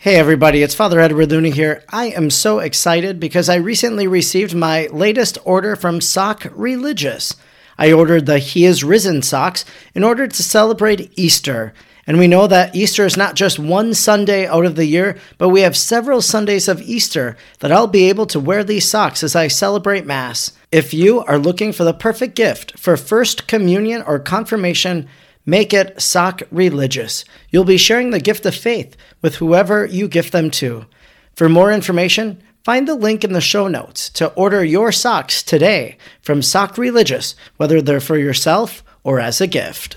Hey everybody, it's Father Edward Looney here. I am so excited because I recently received my latest order from Sock Religious. I ordered the He is Risen socks in order to celebrate Easter. And we know that Easter is not just one Sunday out of the year, but we have several Sundays of Easter that I'll be able to wear these socks as I celebrate Mass. If you are looking for the perfect gift for First Communion or Confirmation, Make it sock religious. You'll be sharing the gift of faith with whoever you gift them to. For more information, find the link in the show notes to order your socks today from Sock Religious, whether they're for yourself or as a gift.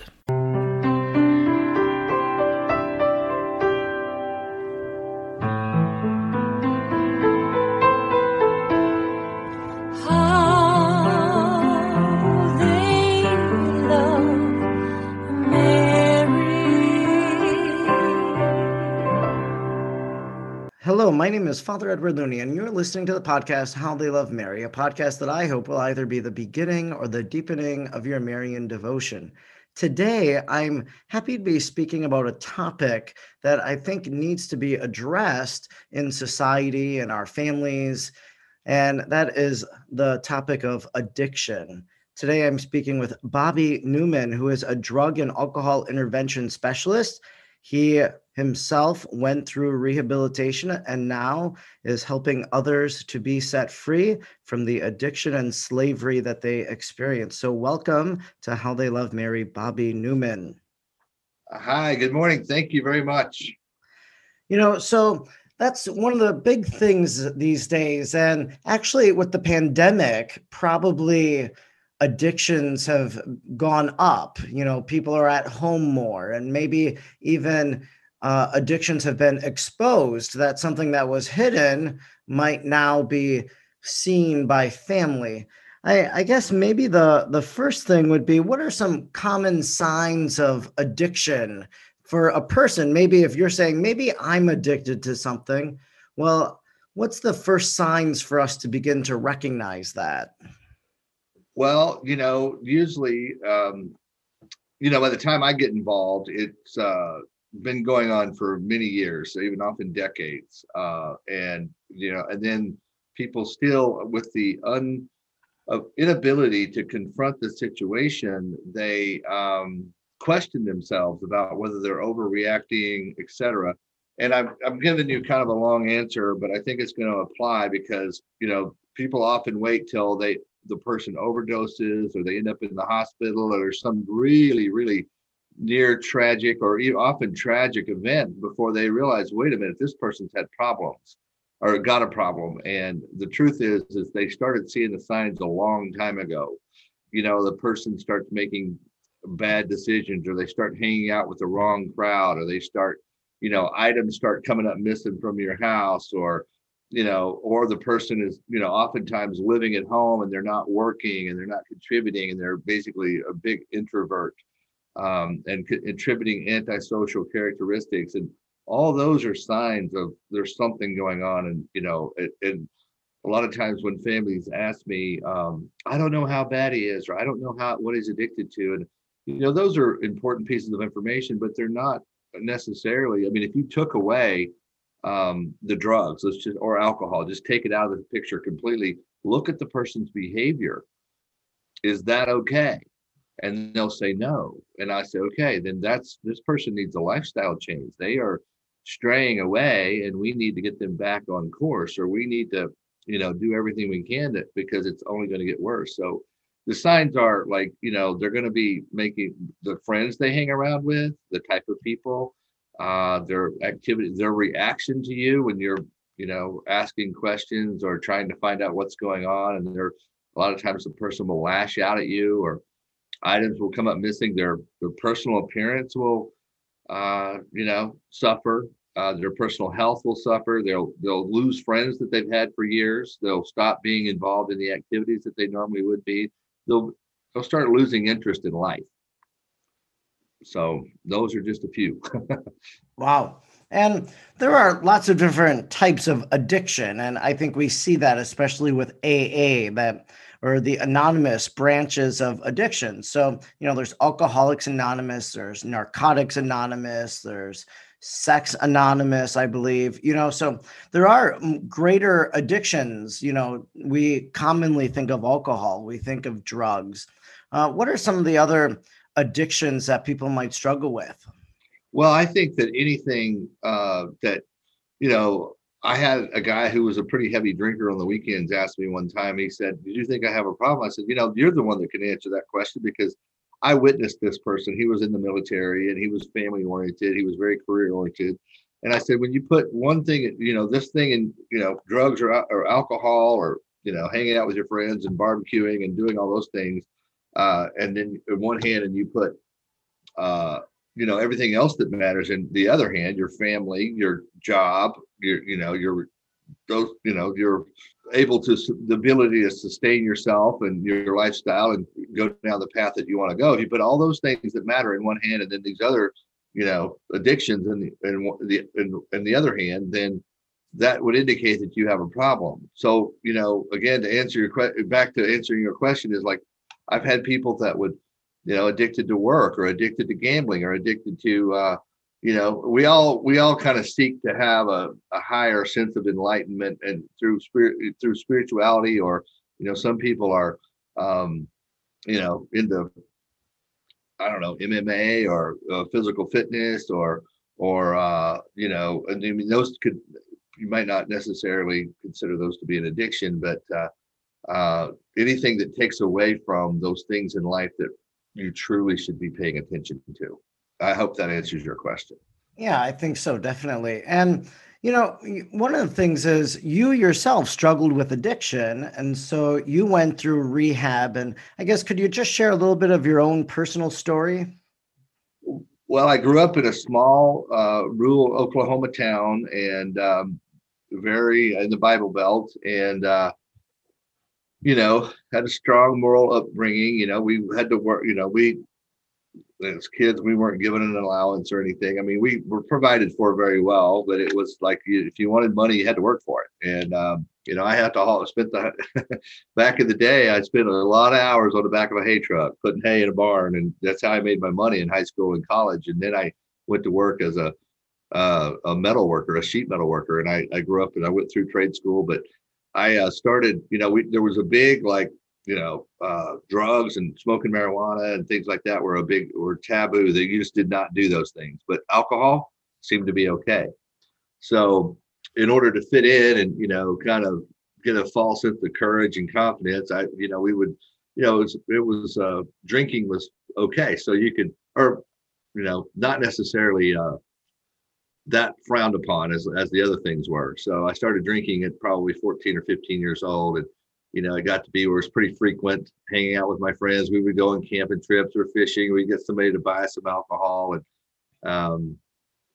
My name is Father Edward Looney, and you're listening to the podcast How They Love Mary, a podcast that I hope will either be the beginning or the deepening of your Marian devotion. Today, I'm happy to be speaking about a topic that I think needs to be addressed in society and our families, and that is the topic of addiction. Today, I'm speaking with Bobby Newman, who is a drug and alcohol intervention specialist. He himself went through rehabilitation and now is helping others to be set free from the addiction and slavery that they experience. So, welcome to How They Love Mary, Bobby Newman. Hi, good morning. Thank you very much. You know, so that's one of the big things these days. And actually, with the pandemic, probably addictions have gone up. You know, people are at home more, and maybe even uh, addictions have been exposed. That something that was hidden might now be seen by family. I, I guess maybe the the first thing would be what are some common signs of addiction for a person? Maybe if you're saying maybe I'm addicted to something, well, what's the first signs for us to begin to recognize that? Well, you know, usually, um, you know, by the time I get involved, it's uh, been going on for many years, even often decades. Uh, and, you know, and then people still, with the un, of inability to confront the situation, they um, question themselves about whether they're overreacting, et cetera. And I'm, I'm giving you kind of a long answer, but I think it's going to apply because, you know, people often wait till they the person overdoses or they end up in the hospital or some really, really near tragic or often tragic event before they realize, wait a minute, this person's had problems or got a problem. And the truth is, is they started seeing the signs a long time ago. You know, the person starts making bad decisions or they start hanging out with the wrong crowd or they start, you know, items start coming up missing from your house or you know, or the person is, you know, oftentimes living at home and they're not working and they're not contributing and they're basically a big introvert um, and contributing antisocial characteristics. And all those are signs of there's something going on. And, you know, it, and a lot of times when families ask me, um, I don't know how bad he is, or I don't know how what he's addicted to. And, you know, those are important pieces of information, but they're not necessarily, I mean, if you took away um, the drugs, let's just or alcohol, just take it out of the picture completely. Look at the person's behavior. Is that okay? And they'll say no. And I say, okay, then that's this person needs a lifestyle change. They are straying away and we need to get them back on course or we need to, you know, do everything we can to, because it's only going to get worse. So the signs are like, you know, they're going to be making the friends they hang around with, the type of people, uh, their activity, their reaction to you when you're, you know, asking questions or trying to find out what's going on. And there, are a lot of times the person will lash out at you, or items will come up missing. Their their personal appearance will, uh, you know, suffer. Uh, their personal health will suffer. They'll they'll lose friends that they've had for years. They'll stop being involved in the activities that they normally would be. They'll they'll start losing interest in life. So those are just a few. Wow. And there are lots of different types of addiction. And I think we see that especially with AA, that or the anonymous branches of addiction. So, you know, there's Alcoholics Anonymous, there's Narcotics Anonymous, there's, Sex Anonymous, I believe. You know, so there are greater addictions. You know, we commonly think of alcohol, we think of drugs. Uh, what are some of the other addictions that people might struggle with? Well, I think that anything uh, that, you know, I had a guy who was a pretty heavy drinker on the weekends ask me one time, he said, Did you think I have a problem? I said, You know, you're the one that can answer that question because I witnessed this person. He was in the military and he was family oriented. He was very career oriented. And I said, when you put one thing, you know, this thing in, you know, drugs or, or alcohol or, you know, hanging out with your friends and barbecuing and doing all those things, uh, and then in one hand, and you put, uh, you know, everything else that matters in the other hand, your family, your job, your, you know, your, those, you know, your able to the ability to sustain yourself and your lifestyle and go down the path that you want to go. If you put all those things that matter in one hand, and then these other, you know, addictions in the in the in, in the other hand, then that would indicate that you have a problem. So, you know, again, to answer your question, back to answering your question is like, I've had people that would, you know, addicted to work or addicted to gambling or addicted to, uh, you know we all we all kind of seek to have a, a higher sense of enlightenment and through spirit through spirituality or you know some people are um you know into i don't know mma or uh, physical fitness or or uh you know i mean those could you might not necessarily consider those to be an addiction but uh uh anything that takes away from those things in life that you truly should be paying attention to I hope that answers your question. Yeah, I think so, definitely. And, you know, one of the things is you yourself struggled with addiction. And so you went through rehab. And I guess, could you just share a little bit of your own personal story? Well, I grew up in a small uh, rural Oklahoma town and um, very in the Bible Belt. And, uh, you know, had a strong moral upbringing. You know, we had to work, you know, we as kids, we weren't given an allowance or anything. I mean, we were provided for very well, but it was like if you wanted money, you had to work for it. And um, you know, I had to haul. Spent the back in the day, I spent a lot of hours on the back of a hay truck putting hay in a barn, and that's how I made my money in high school and college. And then I went to work as a uh, a metal worker, a sheet metal worker, and I I grew up and I went through trade school, but I uh, started. You know, we there was a big like you know, uh, drugs and smoking marijuana and things like that were a big were taboo. You just did not do those things. But alcohol seemed to be okay. So, in order to fit in and you know, kind of get a false sense of courage and confidence, I you know, we would, you know, it was, it was uh, drinking was okay. So you could, or you know, not necessarily uh, that frowned upon as as the other things were. So I started drinking at probably 14 or 15 years old and you know, it got to be where it's pretty frequent hanging out with my friends. We would go on camping trips or fishing. We'd get somebody to buy some alcohol, and um,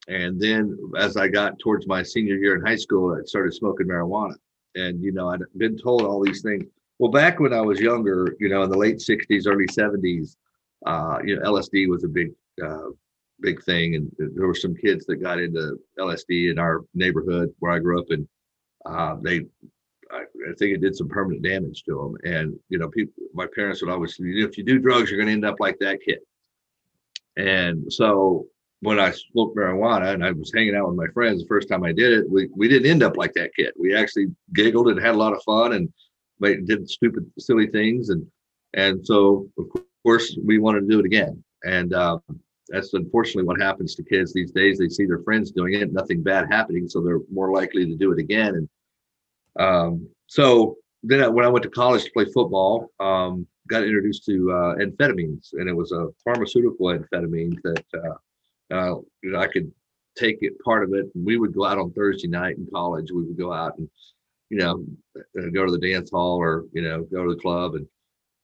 and then as I got towards my senior year in high school, I started smoking marijuana. And you know, I'd been told all these things. Well, back when I was younger, you know, in the late '60s, early '70s, uh, you know, LSD was a big, uh, big thing, and there were some kids that got into LSD in our neighborhood where I grew up, and uh, they I, I, think it did some permanent damage to them. And you know, people, my parents would always, if you do drugs, you're going to end up like that kid. And so when I smoked marijuana and I was hanging out with my friends the first time I did it, we we didn't end up like that kid. We actually giggled and had a lot of fun and made, did stupid, silly things. And and so of course we wanted to do it again. And um, that's unfortunately what happens to kids these days. They see their friends doing it, nothing bad happening, so they're more likely to do it again. And um, so then I, when I went to college to play football, um, got introduced to uh, amphetamines, and it was a pharmaceutical amphetamine that uh, uh, I could take it part of it. And we would go out on Thursday night in college. We would go out and you know uh, go to the dance hall or you know go to the club and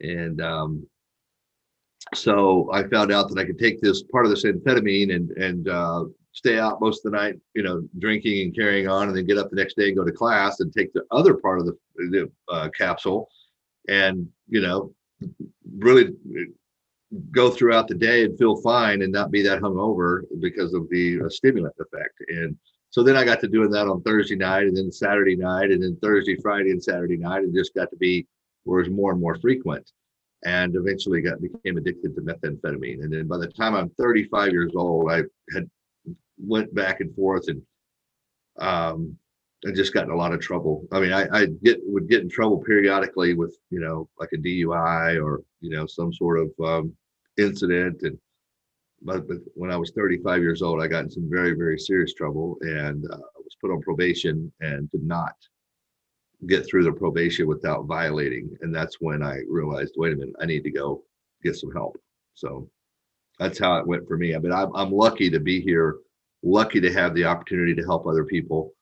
and um, so I found out that I could take this part of this amphetamine and and uh, stay out most of the night, you know, drinking and carrying on, and then get up the next day and go to class and take the other part of the, the uh, capsule, and you know, really go throughout the day and feel fine and not be that hungover because of the uh, stimulant effect. And so then I got to doing that on Thursday night, and then Saturday night, and then Thursday, Friday, and Saturday night, and just got to be where it was more and more frequent and eventually got became addicted to methamphetamine. And then by the time I'm 35 years old, I had went back and forth and um, I just got in a lot of trouble. I mean, I, I get would get in trouble periodically with you know like a DUI or you know some sort of um, incident. And but, but when I was 35 years old, I got in some very very serious trouble and uh, was put on probation and did not get through the probation without violating. And that's when I realized, wait a minute, I need to go get some help. So that's how it went for me. I mean, I'm, I'm lucky to be here, lucky to have the opportunity to help other people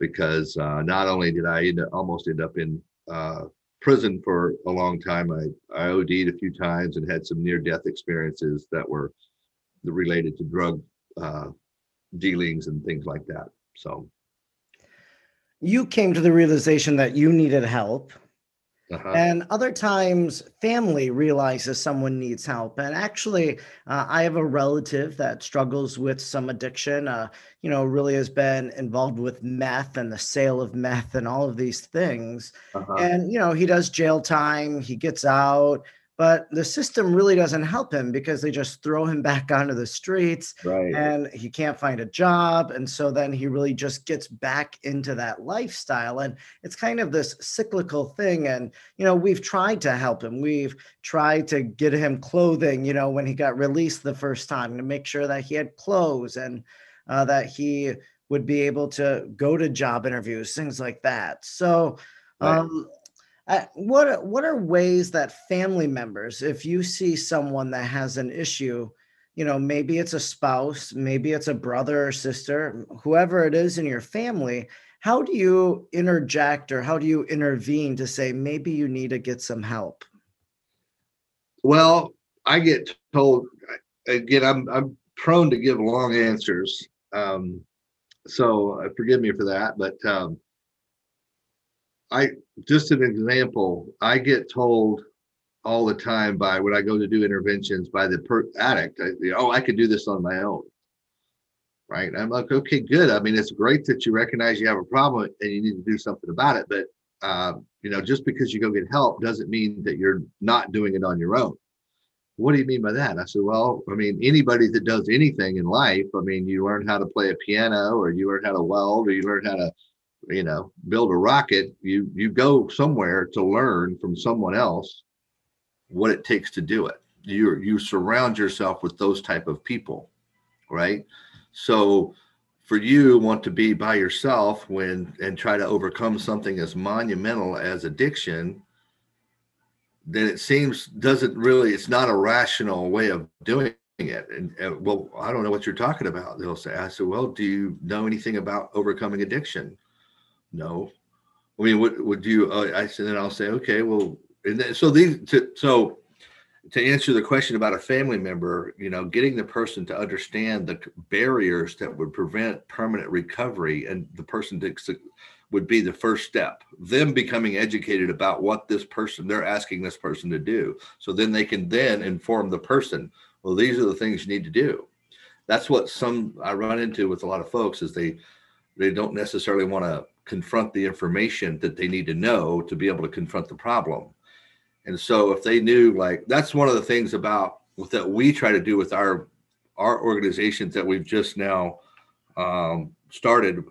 because uh, not only did I end up, almost end up in uh, prison for a long time, I, I OD'd a few times and had some near death experiences that were related to drug uh, dealings and things like that. So you came to the realization that you needed help uh-huh. and other times family realizes someone needs help and actually uh, i have a relative that struggles with some addiction uh, you know really has been involved with meth and the sale of meth and all of these things uh-huh. and you know he does jail time he gets out but the system really doesn't help him because they just throw him back onto the streets right. and he can't find a job. And so then he really just gets back into that lifestyle. And it's kind of this cyclical thing. And you know we've tried to help him. We've tried to get him clothing you know when he got released the first time to make sure that he had clothes and uh, that he would be able to go to job interviews things like that. So um, uh, what what are ways that family members, if you see someone that has an issue, you know, maybe it's a spouse, maybe it's a brother or sister, whoever it is in your family, how do you interject or how do you intervene to say maybe you need to get some help? Well, I get told again. I'm I'm prone to give long answers, um, so uh, forgive me for that. But um, I just an example. I get told all the time by when I go to do interventions by the per- addict. I, oh, I could do this on my own, right? I'm like, okay, good. I mean, it's great that you recognize you have a problem and you need to do something about it. But um, you know, just because you go get help doesn't mean that you're not doing it on your own. What do you mean by that? I said, well, I mean, anybody that does anything in life, I mean, you learn how to play a piano or you learn how to weld or you learn how to, you know, build a rocket. You you go somewhere to learn from someone else what it takes to do it. You you surround yourself with those type of people, right? So for you want to be by yourself when and try to overcome something as monumental as addiction then it seems doesn't really it's not a rational way of doing it and, and, well i don't know what you're talking about they'll say i said well do you know anything about overcoming addiction no i mean what would you uh, i said then i'll say okay well and then, so these to, so to answer the question about a family member, you know, getting the person to understand the barriers that would prevent permanent recovery and the person to, would be the first step. Them becoming educated about what this person they're asking this person to do. So then they can then inform the person, well, these are the things you need to do. That's what some I run into with a lot of folks is they they don't necessarily want to confront the information that they need to know to be able to confront the problem. And so if they knew like that's one of the things about that we try to do with our our organizations that we've just now um, started.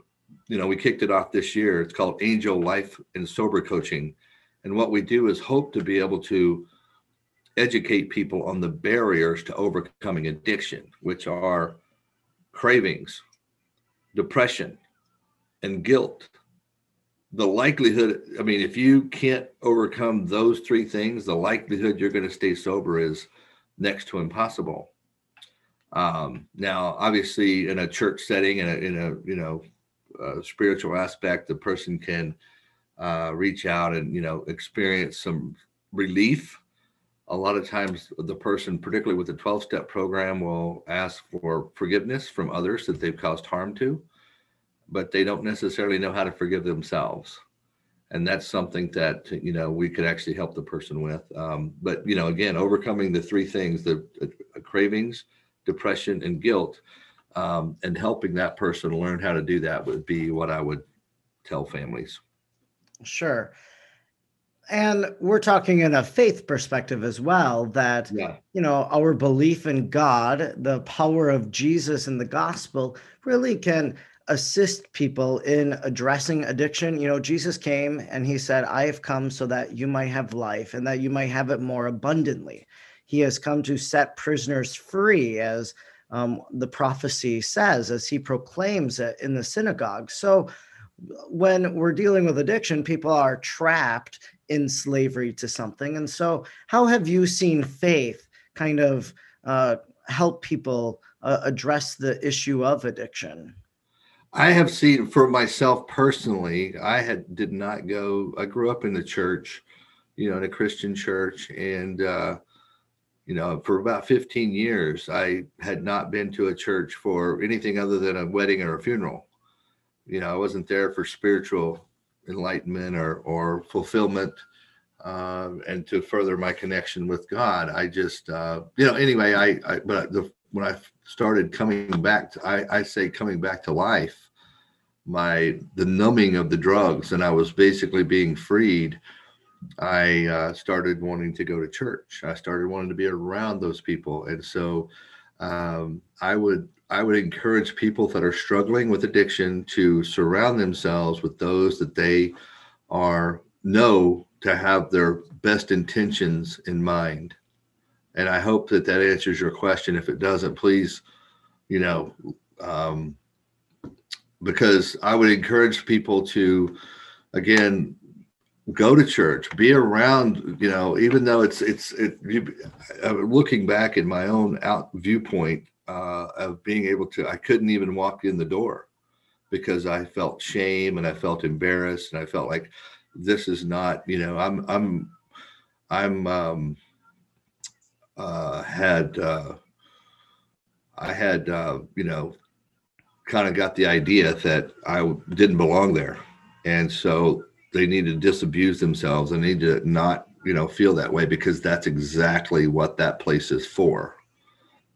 You know, we kicked it off this year. It's called Angel Life and Sober Coaching. And what we do is hope to be able to educate people on the barriers to overcoming addiction, which are cravings, depression, and guilt the likelihood i mean if you can't overcome those three things the likelihood you're going to stay sober is next to impossible. Um, now obviously in a church setting in a, in a you know uh, spiritual aspect the person can uh, reach out and you know experience some relief. A lot of times the person particularly with the 12 step program will ask for forgiveness from others that they've caused harm to but they don't necessarily know how to forgive themselves and that's something that you know we could actually help the person with um, but you know again overcoming the three things the uh, cravings depression and guilt um, and helping that person learn how to do that would be what i would tell families Sure. and we're talking in a faith perspective as well that Yeah. you know our belief in god the power of jesus and the gospel really can assist people in addressing addiction you know jesus came and he said i have come so that you might have life and that you might have it more abundantly he has come to set prisoners free as um, the prophecy says as he proclaims it in the synagogue so when we're dealing with addiction people are trapped in slavery to something. And so, how have you seen faith kind of uh, help people uh, address the issue of addiction? I have seen for myself personally, I had did not go, I grew up in the church, you know, in a Christian church. And, uh, you know, for about 15 years, I had not been to a church for anything other than a wedding or a funeral. You know, I wasn't there for spiritual enlightenment or or fulfillment uh, and to further my connection with God. I just uh, you know anyway I, I but the when I started coming back to I, I say coming back to life my the numbing of the drugs and I was basically being freed. I uh, started wanting to go to church. I started wanting to be around those people, and so um, I would I would encourage people that are struggling with addiction to surround themselves with those that they are know to have their best intentions in mind. And I hope that that answers your question. If it doesn't, please, you know, um, because I would encourage people to, again, go to church, be around, you know, even though it's, it's, it, you, uh, looking back in my own out viewpoint, uh, of being able to, I couldn't even walk in the door because I felt shame and I felt embarrassed and I felt like this is not, you know, I'm, I'm, I'm, um, uh, had, uh, I had, uh, you know, kind of got the idea that I didn't belong there. And so they need to disabuse themselves and need to not, you know, feel that way because that's exactly what that place is for.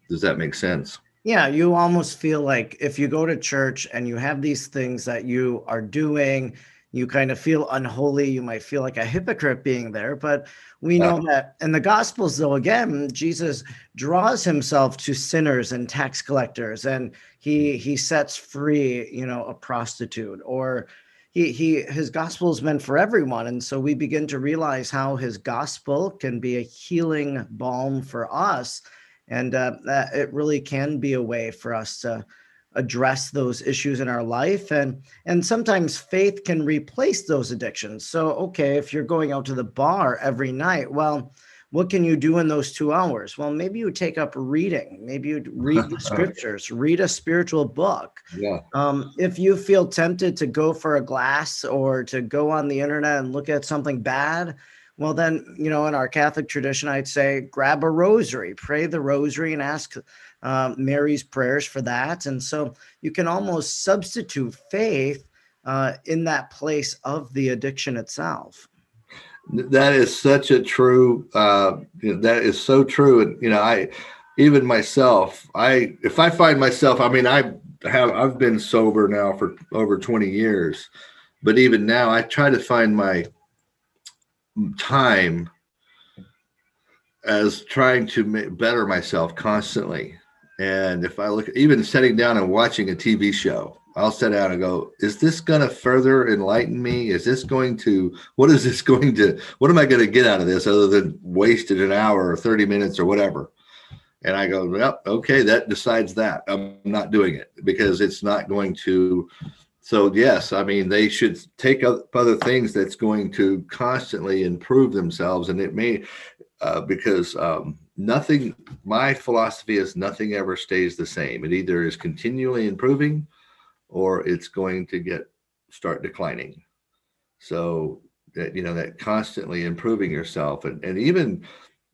Does that make sense? Yeah, you almost feel like if you go to church and you have these things that you are doing, you kind of feel unholy. You might feel like a hypocrite being there. But we know that in the Gospels, though, again, Jesus draws himself to sinners and tax collectors, and he he sets free, you know, a prostitute or he he his gospel is meant for everyone and so we begin to realize how his gospel can be a healing balm for us and uh, that it really can be a way for us to address those issues in our life. And and sometimes faith can replace those addictions. So okay if you're going out to the bar every night well what can you do in those two hours? Well maybe you take up reading. Maybe you read the scriptures read a spiritual book. Yeah. um, if you feel tempted to go for a glass or to go on the internet and look at something bad, well, then, you know, in our Catholic tradition, I'd say grab a rosary, pray the rosary, and ask um, Mary's prayers for that. And so you can almost substitute faith uh, in that place of the addiction itself. That is such a true. Uh, that is so true, and you know, I even myself, I if I find myself, I mean, I have I've been sober now for over twenty years, but even now, I try to find my time as trying to better myself constantly. And if I look, even sitting down and watching a TV show, I'll sit down and go, is this going to further enlighten me? Is this going to, what is this going to, what am I going to get out of this other than wasted an hour or 30 minutes or whatever? And I go, well, okay, that decides that. I'm not doing it because it's not going to. So, yes, I mean, they should take up other things that's going to constantly improve themselves. And it may, uh, because um, nothing, my philosophy is nothing ever stays the same. It either is continually improving or it's going to get start declining. So that you know that constantly improving yourself and, and even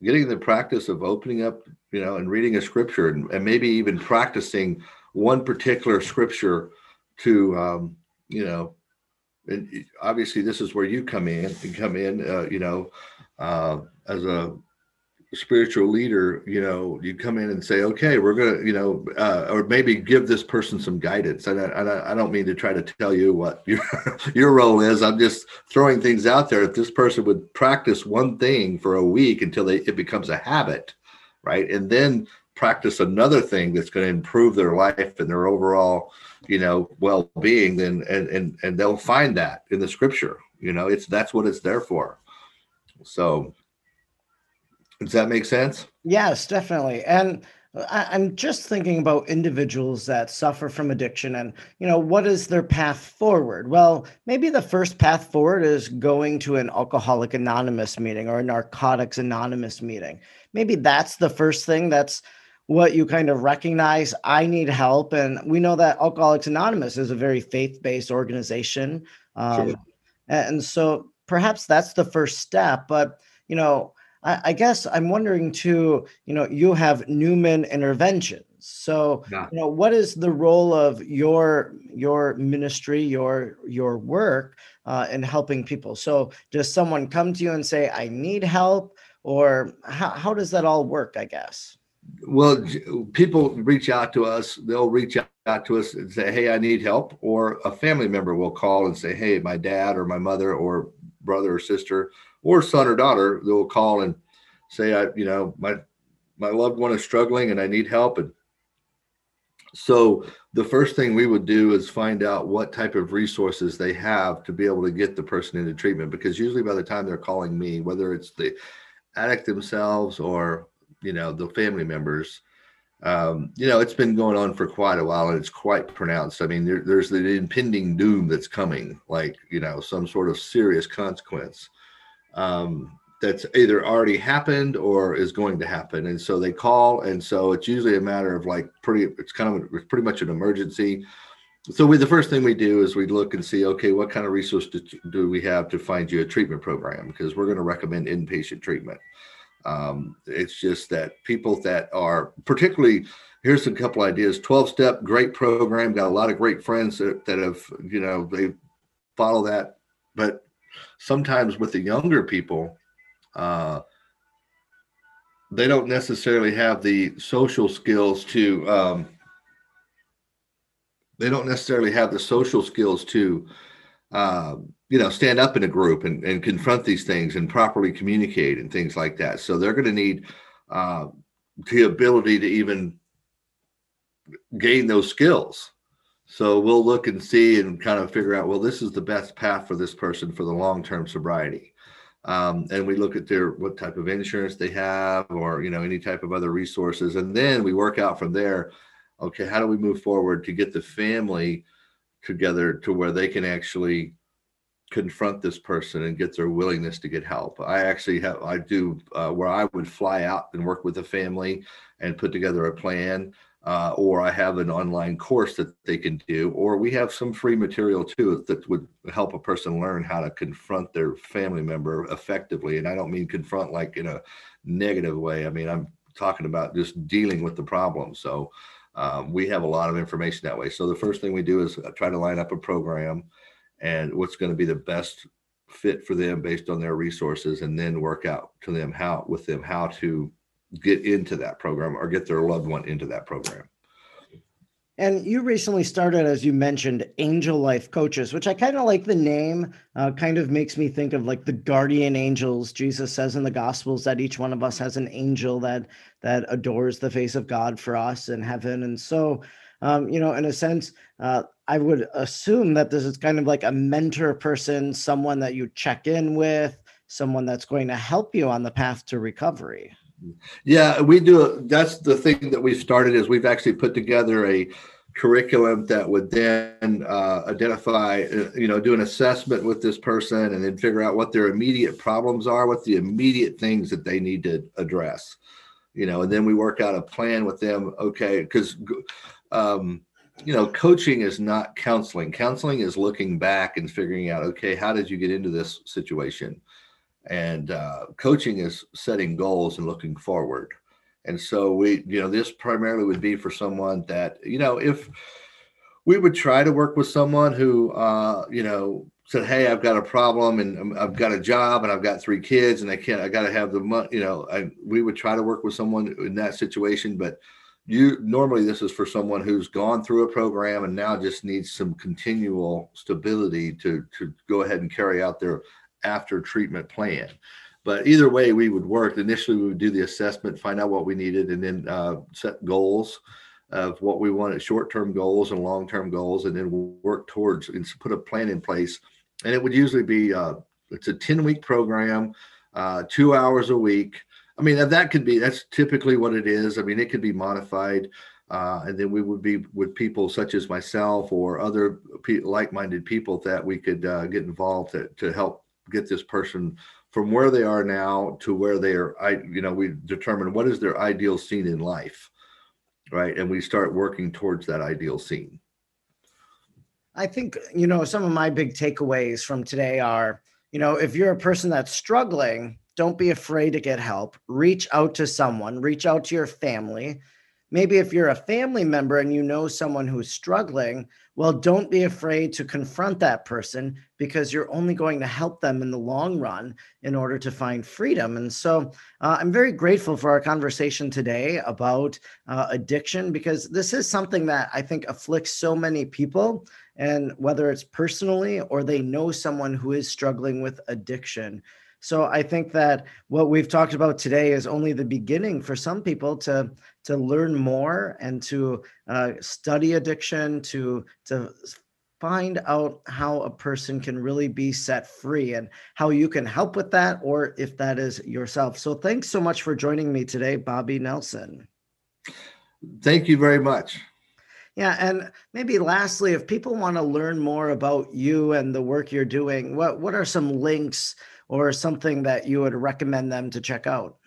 getting the practice of opening up, you know, and reading a scripture and, and maybe even practicing one particular scripture to um, you know, and obviously this is where you come in and come in, uh, you know, uh, as a spiritual leader, you know, you come in and say, okay, we're going to, you know, uh, or maybe give this person some guidance. And I, I, don't mean to try to tell you what your, your role is. I'm just throwing things out there. If this person would practice one thing for a week until they, it becomes a habit, right? And then practice another thing that's going to improve their life and their overall, you know, well-being, then, and, and, and they'll find that in the scripture, you know, it's, that's what it's there for. So, does that make sense? Yes, definitely. And I, am just thinking about individuals that suffer from addiction and, you know, what is their path forward? Well, maybe the first path forward is going to an Alcoholic Anonymous meeting or a Narcotics Anonymous meeting. Maybe that's the first thing that's what you kind of recognize I need help. And we know that Alcoholics Anonymous is a very faith based organization. Um, sure. And so perhaps that's the first step. But, you know, I, I, guess I'm wondering too, you know, you have Newman interventions. So, yeah. you know, what is the role of your your ministry, your your work uh, in helping people? So, does someone come to you and say, "I need help," or how how does that all work? I guess. Well, people reach out to us. They'll reach out to us and say, "Hey, I need help," or a family member will call and say, "Hey, my dad or my mother or brother or sister or son or daughter they will call and say i you know my my loved one is struggling and i need help. And so the first thing we would do is find out what type of resources they have to be able to get the person into treatment because usually by the time they're calling me whether it's the addict themselves or you know the family members um, you know it's been going on for quite a while and it's quite pronounced. I mean there, there's the impending doom that's coming like you know some sort of serious consequence um, that's either already happened or is going to happen. And so they call, and so it's usually a matter of like pretty. It's kind of it's pretty much an emergency. So we the first thing we do is we look and see, okay, what kind of resource do, do we have to find you a treatment program? Because we're going to recommend inpatient treatment. Um, it's just that people that are particularly here's a couple ideas 12 step great program got a lot of great friends that, that have you know they follow that but sometimes with the younger people, uh, they don't necessarily have the social skills to um, they don't necessarily have the social skills to uh, you know stand up in a group and, and confront these things and properly communicate and things like that. So they're going to need uh, the ability to even gain those skills so we'll look and see and kind of figure out, well, this is the best path for this person for the long-term sobriety. Um, and we look at their what type of insurance they have or you know any type of other resources. And then we work out from there okay how do we move forward to get the family together to where they can actually confront this person and get their willingness to get help? I actually have i do uh, where i would fly out and work with the family and put together a plan uh, or I have an online course that they can do, or we have some free material too that would help a person learn how to confront their family member effectively. And I don't mean confront like in a negative way. I mean, I'm talking about just dealing with the problem. So um, we have a lot of information that way. So the first thing we do is uh, try to line up a program and what's going to be the best fit for them based on their resources, and then work out to them how with them how to get into that program or get their loved one into that program. And you recently started, as you mentioned, Angel Life Coaches, which I kind of like the name. Uh, kind of makes me think of like the guardian angels. Jesus says in the Gospels that each one of us has an angel that that adores the face of God for us in heaven. And so, um, you know, in a sense, uh, I would assume that this is kind of like a mentor person, someone that you check in with, someone that's going to help you on the path to recovery. Yeah, we do. That's the thing that we've started is we've actually put together a curriculum that would then uh, identify, uh, you know, do an assessment with this person and then figure out what their immediate problems are, what the immediate things that they need to address, you know, and then we work out a plan with them. Okay, because, um, you know, coaching is not counseling. Counseling is looking back and figuring out, okay, how did you get into this situation? And uh, coaching is setting goals and looking forward and so we you know this primarily would be for someone that you know if we would try to work with someone who, uh, you know, said, "Hey, I've got a problem, and um, I've got a job, and I've got three kids, and I can't. I got to have the money." You know, I, we would try to work with someone in that situation, but you normally this is for someone who's gone through a program and now just needs some continual stability to to go ahead and carry out their after treatment plan. But either way, we would work. Initially, we would do the assessment, find out what we needed, and then uh, set goals of what we wanted short-term goals and long-term goals and then work towards and put a plan in place and it would usually be uh, it's a 10 week program uh, two hours a week i mean that could be that's typically what it is i mean it could be modified uh, and then we would be with people such as myself or other pe- like-minded people that we could uh, get involved to, to help get this person from where they are now to where they are i you know we determine what is their ideal scene in life right? And we start working towards that ideal scene. I think, you know, some of my big takeaways from today are, you know, if you're a person that's struggling, don't be afraid to get help. Reach out to someone, reach out to your family. Maybe if you're a family member and you know someone who's struggling, well, don't be afraid to confront that person because you're only going to help them in the long run in order to find freedom. And so uh, I'm very grateful for our conversation today about uh, addiction because this is something that I think afflicts so many people. And whether it's personally or they know someone who is struggling with addiction. So I think that what we've talked about today is only the beginning for some people to to learn more and to uh, study addiction, to to find out how a person can really be set free and how you can help with that, or if that is yourself. So thanks so much for joining me today, Bobby Nelson. Thank you very much. Yeah, and maybe lastly, if people want to learn more about you and the work you're doing, what what are some links or something that you would recommend them to check out?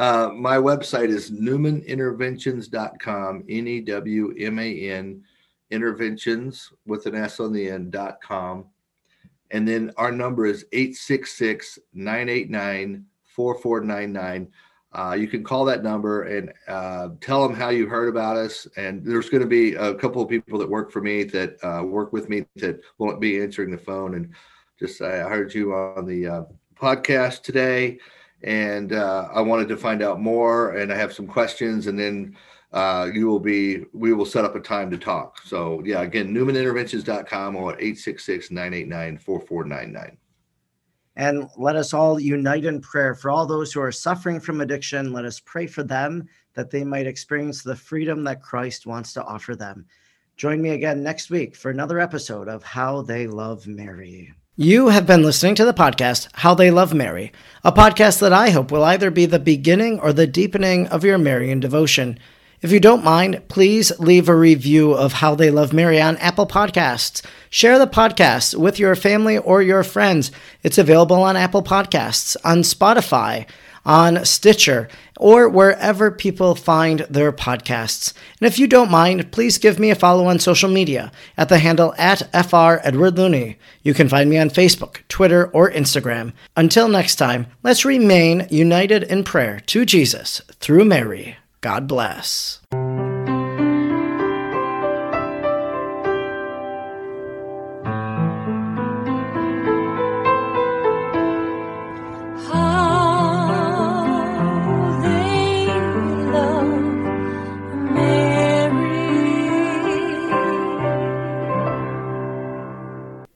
Uh, my website is newmaninterventions.com, N E W M A N, interventions with an S on the end.com. And then our number is 866 989 4499. Uh, you can call that number and uh, tell them how you heard about us. And there's going to be a couple of people that work for me that uh, work with me that won't be answering the phone. And just I heard you on the uh, podcast today, and uh, I wanted to find out more, and I have some questions, and then uh, you will be we will set up a time to talk. So yeah, again, newmaninterventions.com or 866-989-4499. And let us all unite in prayer for all those who are suffering from addiction. Let us pray for them that they might experience the freedom that Christ wants to offer them. Join me again next week for another episode of How They Love Mary. You have been listening to the podcast, How They Love Mary, a podcast that I hope will either be the beginning or the deepening of your Marian devotion. If you don't mind, please leave a review of How They Love Mary on Apple Podcasts. Share the podcast with your family or your friends. It's available on Apple Podcasts, on Spotify, on Stitcher, or wherever people find their podcasts. And if you don't mind, please give me a follow on social media at the handle at FR Edward Looney. You can find me on Facebook, Twitter, or Instagram. Until next time, let's remain united in prayer to Jesus through Mary. God bless.